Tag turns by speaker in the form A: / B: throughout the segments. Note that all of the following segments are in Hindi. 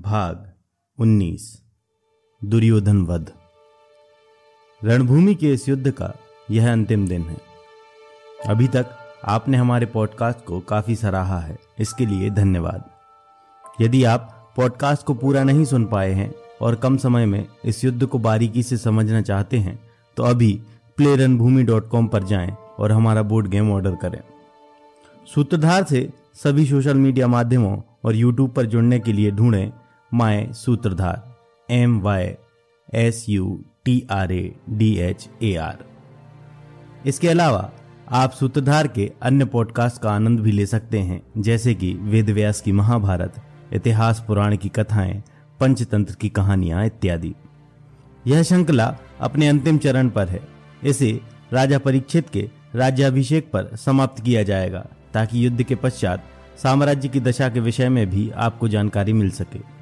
A: भाग 19 दुर्योधन वध रणभूमि के इस युद्ध का यह अंतिम दिन है। अभी तक आपने हमारे पॉडकास्ट को काफ़ी सराहा है। इसके लिए धन्यवाद। यदि आप पॉडकास्ट को पूरा नहीं सुन पाए हैं और कम समय में इस युद्ध को बारीकी से समझना चाहते हैं तो अभी प्ले रणभूमि डॉट कॉम पर जाएँ और हमारा बोर्ड गेम ऑर्डर करें। सूत्रधार से सभी सोशल मीडिया माध्यमों और यूट्यूब पर जुड़ने के लिए ढूंढें my Sutradhar M Y S U T R A D H A R इसके अलावा, आप सूत्रधार के अन्य पॉडकास्ट का आनंद भी ले सकते हैं, जैसे कि वेद व्यास की महाभारत, इतिहास पुराण की कथाएँ, पंचतंत्र की कहानियाँ इत्यादि। यह श्रृंखला अपने अंतिम चरण पर है। इसे राजा परीक्षित के राज्याभिषेक पर समाप्त किया जाएगा, ताकि युद्ध के पश्चात साम्राज्य की दशा के विषय में भी आपको जानकारी मिल सके।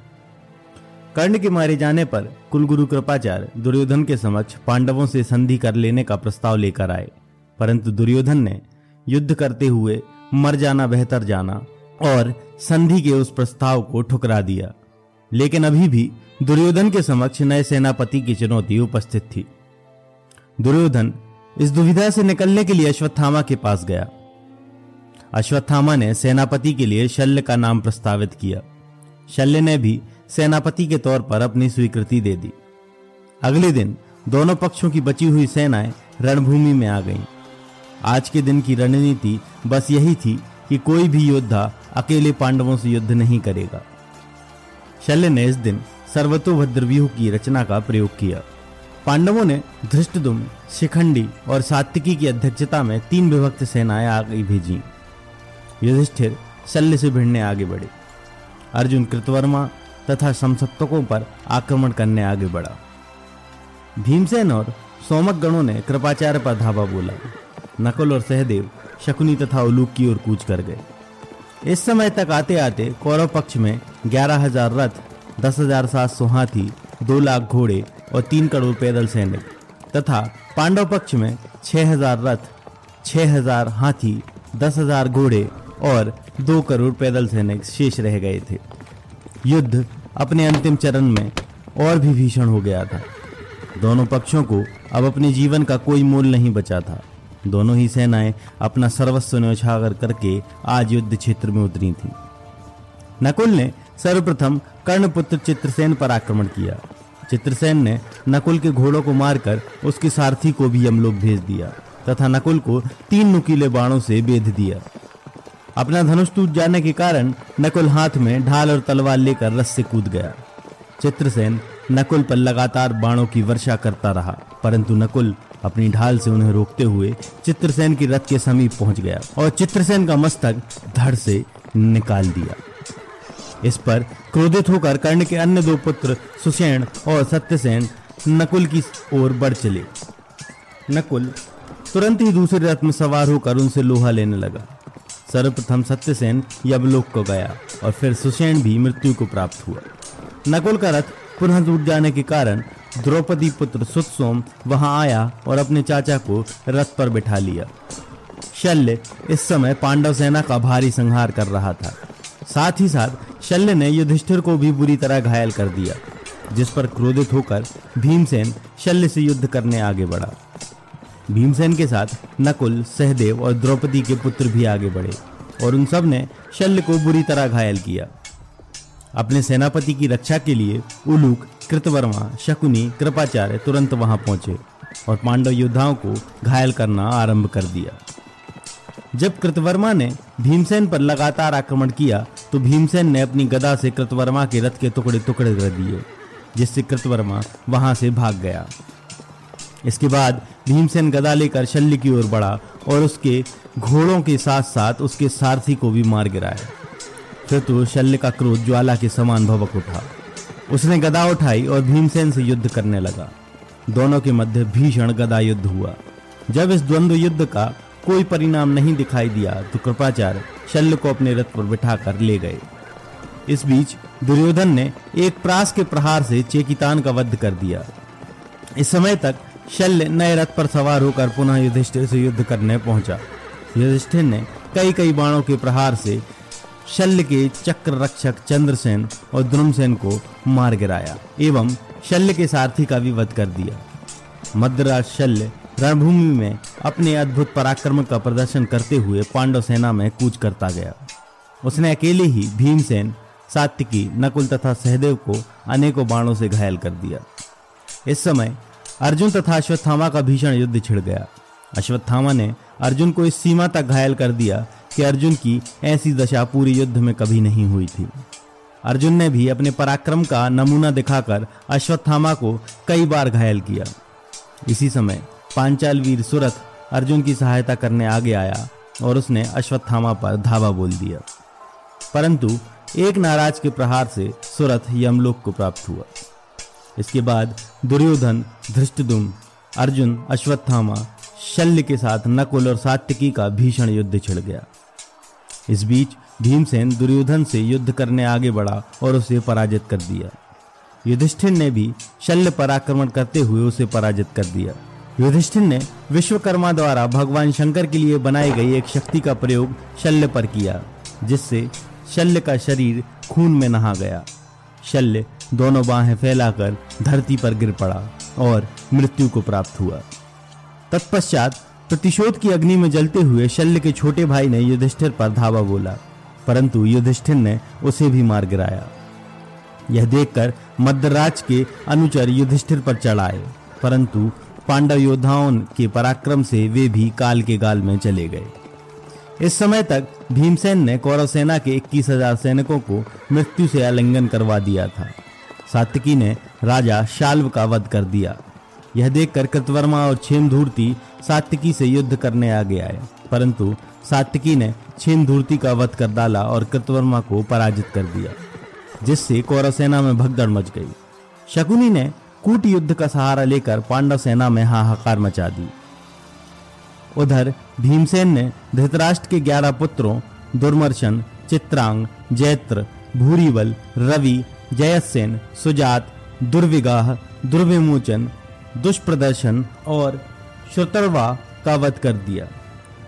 A: कर्ण के मारे जाने पर कुलगुरु कृपाचार्य दुर्योधन के समक्ष पांडवों से संधि कर लेने का प्रस्ताव लेकर आए। परंतु दुर्योधन ने युद्ध करते हुए मर जाना बेहतर जाना और संधि के उस प्रस्ताव को ठुकरा दिया। लेकिन अभी भी दुर्योधन के समक्ष नए सेनापति की चुनौती उपस्थित थी। दुर्योधन इस दुविधा से निकलने के लिए अश्वत्थामा के पास गया। अश्वत्थामा ने सेनापति के लिए शल्य का नाम प्रस्तावित किया। शल्य ने भी सेनापति के तौर पर अपनी स्वीकृति दे दी। अगले दिन, दोनों पक्षों की बची हुई सेनाएँ रणभूमि में आ गईं। आज के दिन की रणनीति बस यही थी कि कोई भी योद्धा अकेले पांडवों से युद्ध नहीं करेगा। शल्य ने इस दिन सर्वतोभद्र व्यूह की रचना का प्रयोग किया। पांडवों ने धृष्टदुम शिखंडी और सात्विकी की अध्यक्षता में तीन विभक्त सेनाएँ आगे भेजी। युधिष्ठिर शल्य से भिड़ने आगे बढ़े। अर्जुन कृतवर्मा तथा समसप्तकों पर आक्रमण करने आगे बढ़ा। भीमसेन और सोमक गणों ने कृपाचार्य पर धावा बोला। नकुल और सहदेव, शकुनी तथा उलूक की ओर कूच कर गए। इस समय तक आते आते कौरव पक्ष में ग्यारह हज़ार रथ, दस हज़ार सात सौ हाथी, दो लाख घोड़े और तीन करोड़ पैदल सैनिक तथा पांडव पक्ष में छह हज़ार रथ, छह हज़ार हाथी, दस हज़ार घोड़े और दो करोड़ पैदल सैनिक शेष रह गए थे। युद्ध अपने अंतिम चरण में और भी भीषण हो गया था। दोनों पक्षों को अब अपने जीवन का कोई मूल नहीं बचा था। दोनों ही सेनाएँ अपना सर्वस्व न्यौछावर करके आज युद्ध क्षेत्र में उतरी थीं। नकुल ने सर्वप्रथम कर्णपुत्र चित्रसेन पर आक्रमण किया। चित्रसेन ने नकुल के घोड़ों को मारकर उसके सारथी को भी यमलोक भेज दिया तथा नकुल को तीन नुकीले बाणों से बेध दिया। अपना धनुष टूट जाने के कारण नकुल हाथ में ढाल और तलवार लेकर रस से कूद गया। चित्रसेन नकुल पर लगातार बाणों की वर्षा करता रहा, परंतु नकुल अपनी ढाल से उन्हें रोकते हुए चित्रसेन की रथ के समीप पहुँच गया और चित्रसेन का मस्तक धड़ से निकाल दिया। इस पर क्रोधित होकर कर्ण के अन्य दो पुत्र सुषेण और सत्यसेन नकुल की ओर बढ़ चले। नकुल तुरंत ही दूसरे रथ में सवार होकर उनसे लोहा लेने लगा। सर्वप्रथम सत्यसेन यमलोक को गया और फिर सुसेन भी मृत्यु को प्राप्त हुआ। नकुल का रथ पुनः टूट जाने के कारण द्रौपदी पुत्र सुतसोम वहाँ आया और अपने चाचा को रथ पर बिठा लिया। शल्य इस समय पांडव सेना का भारी संहार कर रहा था। साथ ही साथ शल्य ने युधिष्ठिर को भी बुरी तरह घायल कर दिया, जिस पर क्रोधित होकर भीमसेन शल्य से युद्ध करने आगे बढ़ा। भीमसेन के साथ नकुल, सहदेव और द्रौपदी के पुत्र भी आगे बढ़े और उन सबने शल्य को बुरी तरह घायल किया। अपने सेनापति की रक्षा के लिए उलूक, कृतवर्मा, शकुनी, कृपाचार्य तुरंत वहाँ पहुँचे और पांडव योद्धाओं को घायल करना आरंभ कर दिया। जब कृतवर्मा ने भीमसेन पर लगातार आक्रमण किया तो भीमसेन ने अपनी गदा से कृतवर्मा के रथ के टुकड़े टुकड़े कर दिए, जिससे कृतवर्मा वहाँ से भाग गया। इसके बाद भीमसेन गदा लेकर शल्य की ओर बढ़ा और उसके घोड़ों के साथ साथ उसके सारथी को भी मार गिराया। फिर तो शल्य का क्रोध ज्वाला के समान भवक उठा। उसने गदा उठाई और भीमसेन से युद्ध करने लगा। दोनों के मध्य भीषण गदा युद्ध हुआ। जब इस द्वंद्व युद्ध का कोई परिणाम नहीं दिखाई दिया तो कृपाचार्य शल्य को अपने रथ पर बिठाकर ले गए। इस बीच दुर्योधन ने एक प्रास के प्रहार से चेकितान का वध कर दिया। इस समय तक शल्य नए रथ पर सवार होकर पुनः युधिष्ठिर से युद्ध करने पहुँचा। युधिष्ठिर ने कई कई बाणों के प्रहार से शल्य के चक्र रक्षक चंद्रसेन और द्रुमसेन को मार गिराया एवं शल्य के सारथी का भी वध कर दिया। मद्राज शल्य रणभूमि में अपने अद्भुत पराक्रम का प्रदर्शन करते हुए पांडव सेना में कूच करता गया। उसने अकेले ही भीमसेन, सात्विकी, नकुल तथा सहदेव को अनेकों बाणों से घायल कर दिया। इस समय अर्जुन तथा अश्वत्थामा का भीषण युद्ध छिड़ गया। अश्वत्थामा ने अर्जुन को इस सीमा तक घायल कर दिया कि अर्जुन की ऐसी दशा पूरी युद्ध में कभी नहीं हुई थी। अर्जुन ने भी अपने पराक्रम का नमूना दिखाकर अश्वत्थामा को कई बार घायल किया। इसी समय पांचाल वीर सुरथ अर्जुन की सहायता करने आगे आया और उसने अश्वत्थामा पर धावा बोल दिया। परंतु एक नाराज़ के प्रहार से सुरथ यमलोक को प्राप्त हुआ। इसके बाद दुर्योधन धृष्टदुम अर्जुन, अश्वत्थामा, शल्य के साथ नकुल और सात्यकी का भीषण युद्ध छिड़ गया। इस बीच भीमसेन दुर्योधन से युद्ध करने आगे बढ़ा और उसे पराजित कर दिया। युधिष्ठिर ने भी शल्य पर आक्रमण करते हुए उसे पराजित कर दिया। युधिष्ठिर ने विश्वकर्मा द्वारा भगवान शंकर के लिए बनाई गई एक शक्ति का प्रयोग शल्य पर किया, जिससे शल्य का शरीर खून में नहा गया। शल्य दोनों बाहें फैलाकर धरती पर गिर पड़ा और मृत्यु को प्राप्त हुआ। तत्पश्चात प्रतिशोध की अग्नि में जलते हुए शल्य के छोटे भाई ने युधिष्ठिर पर धावा बोला, परंतु युधिष्ठिर ने उसे भी मार गिराया। यह देखकर मद्रराज के अनुचर युधिष्ठिर पर चढ़ाए, परंतु पांडव योद्धाओं के पराक्रम से वे भी काल के गाल में चले गए। इस समय तक भीमसेन ने कौरव सेना के इक्कीस हज़ार सैनिकों को मृत्यु से आलिंगन करवा दिया था। सात्विकी ने राजा शाल्व का वध कर दिया। यह देखकर कृतवर्मा और छेमधूर्ति सात्विकी से युद्ध करने आगे आए। परंतु सात्विकी ने छेमधूर्ति का वध कर डाला और कृतवर्मा को पराजित कर दिया, जिससे कौरव सेना में भगदड़ मच गई। शकुनी ने कूट युद्ध का सहारा लेकर पांडव सेना में हाहाकार मचा दी। उधर भीमसेन ने धृतराष्ट्र के ग्यारह पुत्रों, दुर्मर्शन, चित्रांग, जैत्र भूरीबल रवि जयसेन सुजात, दुर्विगाह, दुर्विमोचन, दुष्प्रदर्शन और श्रुतरवा का वध कर दिया।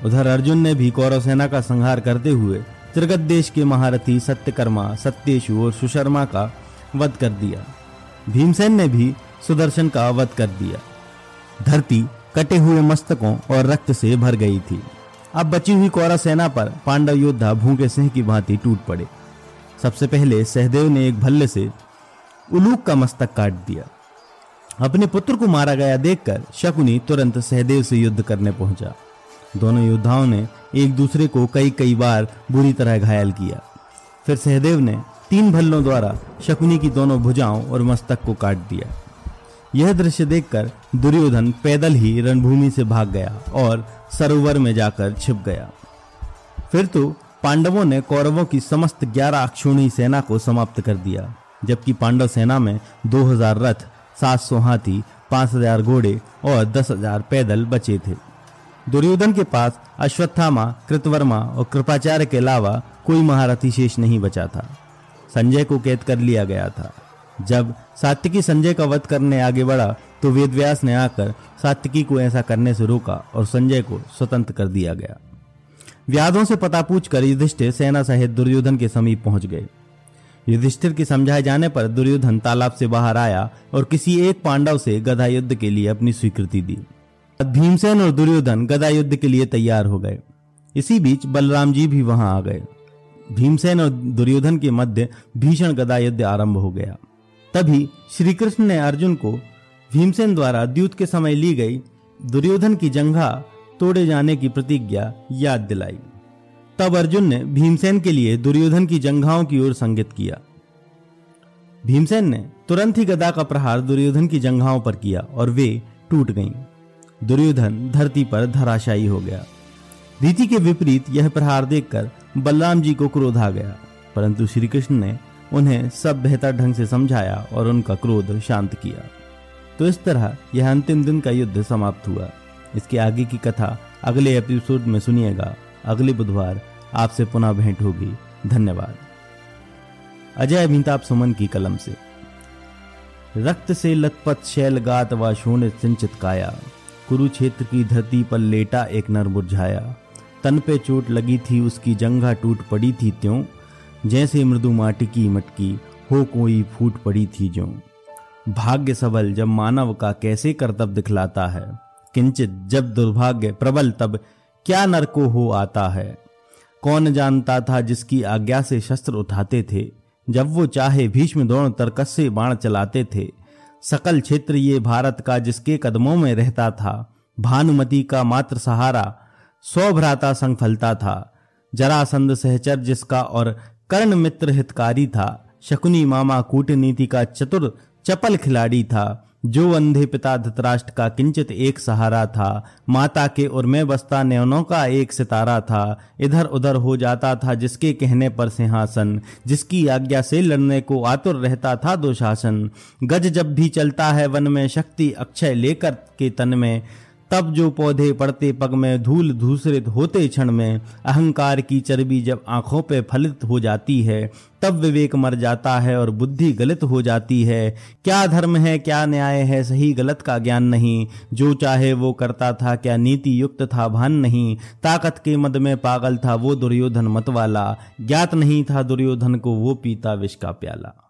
A: उधर अर्जुन ने भी कौरव सेना का संहार करते हुए त्रिगत देश के महारथी सत्यकर्मा, सत्येशु और सुशर्मा का वध कर दिया। भीमसेन ने भी सुदर्शन का वध कर दिया। धरती कटे हुए मस्तकों और रक्त से भर गई थी। अब बची हुई कौरव सेना पर पांडव योद्धा भूखे सिंह की भांति टूट पड़े। सबसे पहले सहदेव ने एक भल्ले से उलूक का मस्तक काट दिया। अपने पुत्र को मारा गया देखकर शकुनी तुरंत सहदेव से युद्ध करने पहुँचा। दोनों योद्धाओं ने एक दूसरे को कई कई बार बुरी तरह घायल किया। फिर सहदेव ने तीन भल्लों द्वारा शकुनी की दोनों भुजाओं और मस्तक को काट दिया। यह दृश्य देखकर दुर्योधन पैदल ही रणभूमि से भाग गया और सरोवर में जाकर छिप गया। फिर तो पांडवों ने कौरवों की समस्त ग्यारह अक्षुणी सेना को समाप्त कर दिया, जबकि पांडव सेना में 2000 रथ 700 हाथी 5000 घोड़े और 10000 पैदल बचे थे। दुर्योधन के पास अश्वत्थामा, कृतवर्मा और कृपाचार्य के अलावा कोई महारथी शेष नहीं बचा था। संजय को कैद कर लिया गया था। जब सात्विकी संजय का वध करने आगे बढ़ा तो वेदव्यास ने आकर सात्विकी को ऐसा करने से रोका और संजय को स्वतंत्र कर दिया गया। व्याधों से पता पूछकर युधिष्ठिर सेना सहित दुर्योधन के समीप पहुँच गए। युधिष्ठिर के समझाए जाने पर दुर्योधन तालाब से बाहर आया और किसी एक पांडव से गधा युद्ध के लिए अपनी स्वीकृति दी। भीमसेन और दुर्योधन गदा युद्ध के लिए तैयार हो गए। इसी बीच बलराम जी भी वहाँ आ गए। भीमसेन और दुर्योधन के मध्य भीषण गदा युद्ध आरंभ हो गया। तभी श्री कृष्ण ने अर्जुन को भीमसेन द्वारा द्यूत के समय ली गई दुर्योधन की जंघा तोड़े जाने की प्रतिज्ञा याद दिलाई। तब अर्जुन ने भीमसेन के लिए दुर्योधन की जंघाओं की ओर संगित किया। भीमसेन ने तुरंत ही गदा का प्रहार दुर्योधन की जंघाओं पर किया और वे टूट गईं। दुर्योधन धरती पर धराशायी हो गया। रीति के विपरीत यह प्रहार देखकर बलराम जी को क्रोध आ गया, परंतु श्री कृष्ण ने उन्हें सब बेहतर ढंग से समझाया और उनका क्रोध शांत किया। तो इस तरह यह अंतिम दिन का युद्ध समाप्त हुआ। इसके आगे की कथा अगले एपिसोड में सुनिएगा। अगले बुधवार आपसे पुनः भेंट होगी। धन्यवाद। अजय अमिताभ सुमन की कलम से। रक्त से लथपथ शैल गात व शून्य सिंचित काया। कुरुक्षेत्र की धरती पर लेटा एक नर मुरझाया तन पे चोट लगी थी, उसकी जंघा टूट पड़ी थी त्यों। जैसे मृदु माटी की मटकी, हो कोई फूट पड़ी थी जो। भाग्य सबल जब मानव का कैसे कर्तव्य दिखलाता है? किंचित जब दुर्भाग्य प्रबल, तब क्या नर को हो आता है? कौन जानता था जिसकी आज्ञा से शस्त्र उठाते थे? जब वो चाहे भीष्म द्रोण तरकस से बाण चलाते थे। सकल क्षेत्र ये भारत का जिसके कदमों में रहता था, भानुमति का मात्र सहारा सौ भ्राता संग फलता था। जरासंध सहचर जिसका और कर्ण मित्र हितकारी था। शकुनी मामा कूटनीति का चतुर चपल खिलाड़ी था। जो अंधे पिता धतराष्ट्र का किंचित एक सहारा था। माता के और में बसता नयनों का एक सितारा था। इधर उधर हो जाता था जिसके कहने पर सिंहासन। जिसकी आज्ञा से लड़ने को आतुर रहता था दुशासन। गज जब भी चलता है वन में शक्ति अक्षय लेकर के तन में। तब जो पौधे पड़ते पग में धूल धूसरित होते क्षण में, अहंकार की चर्बी जब आँखों पे फलित हो जाती है, तब विवेक मर जाता है और बुद्धि गलत हो जाती है। क्या धर्म है, क्या न्याय है, सही गलत का ज्ञान नहीं। जो चाहे वो करता था, क्या नीति युक्त था, भान नहीं। ताकत के मद में पागल था वो दुर्योधन मत वाला ज्ञात नहीं था दुर्योधन को वो पीता विष का प्याला।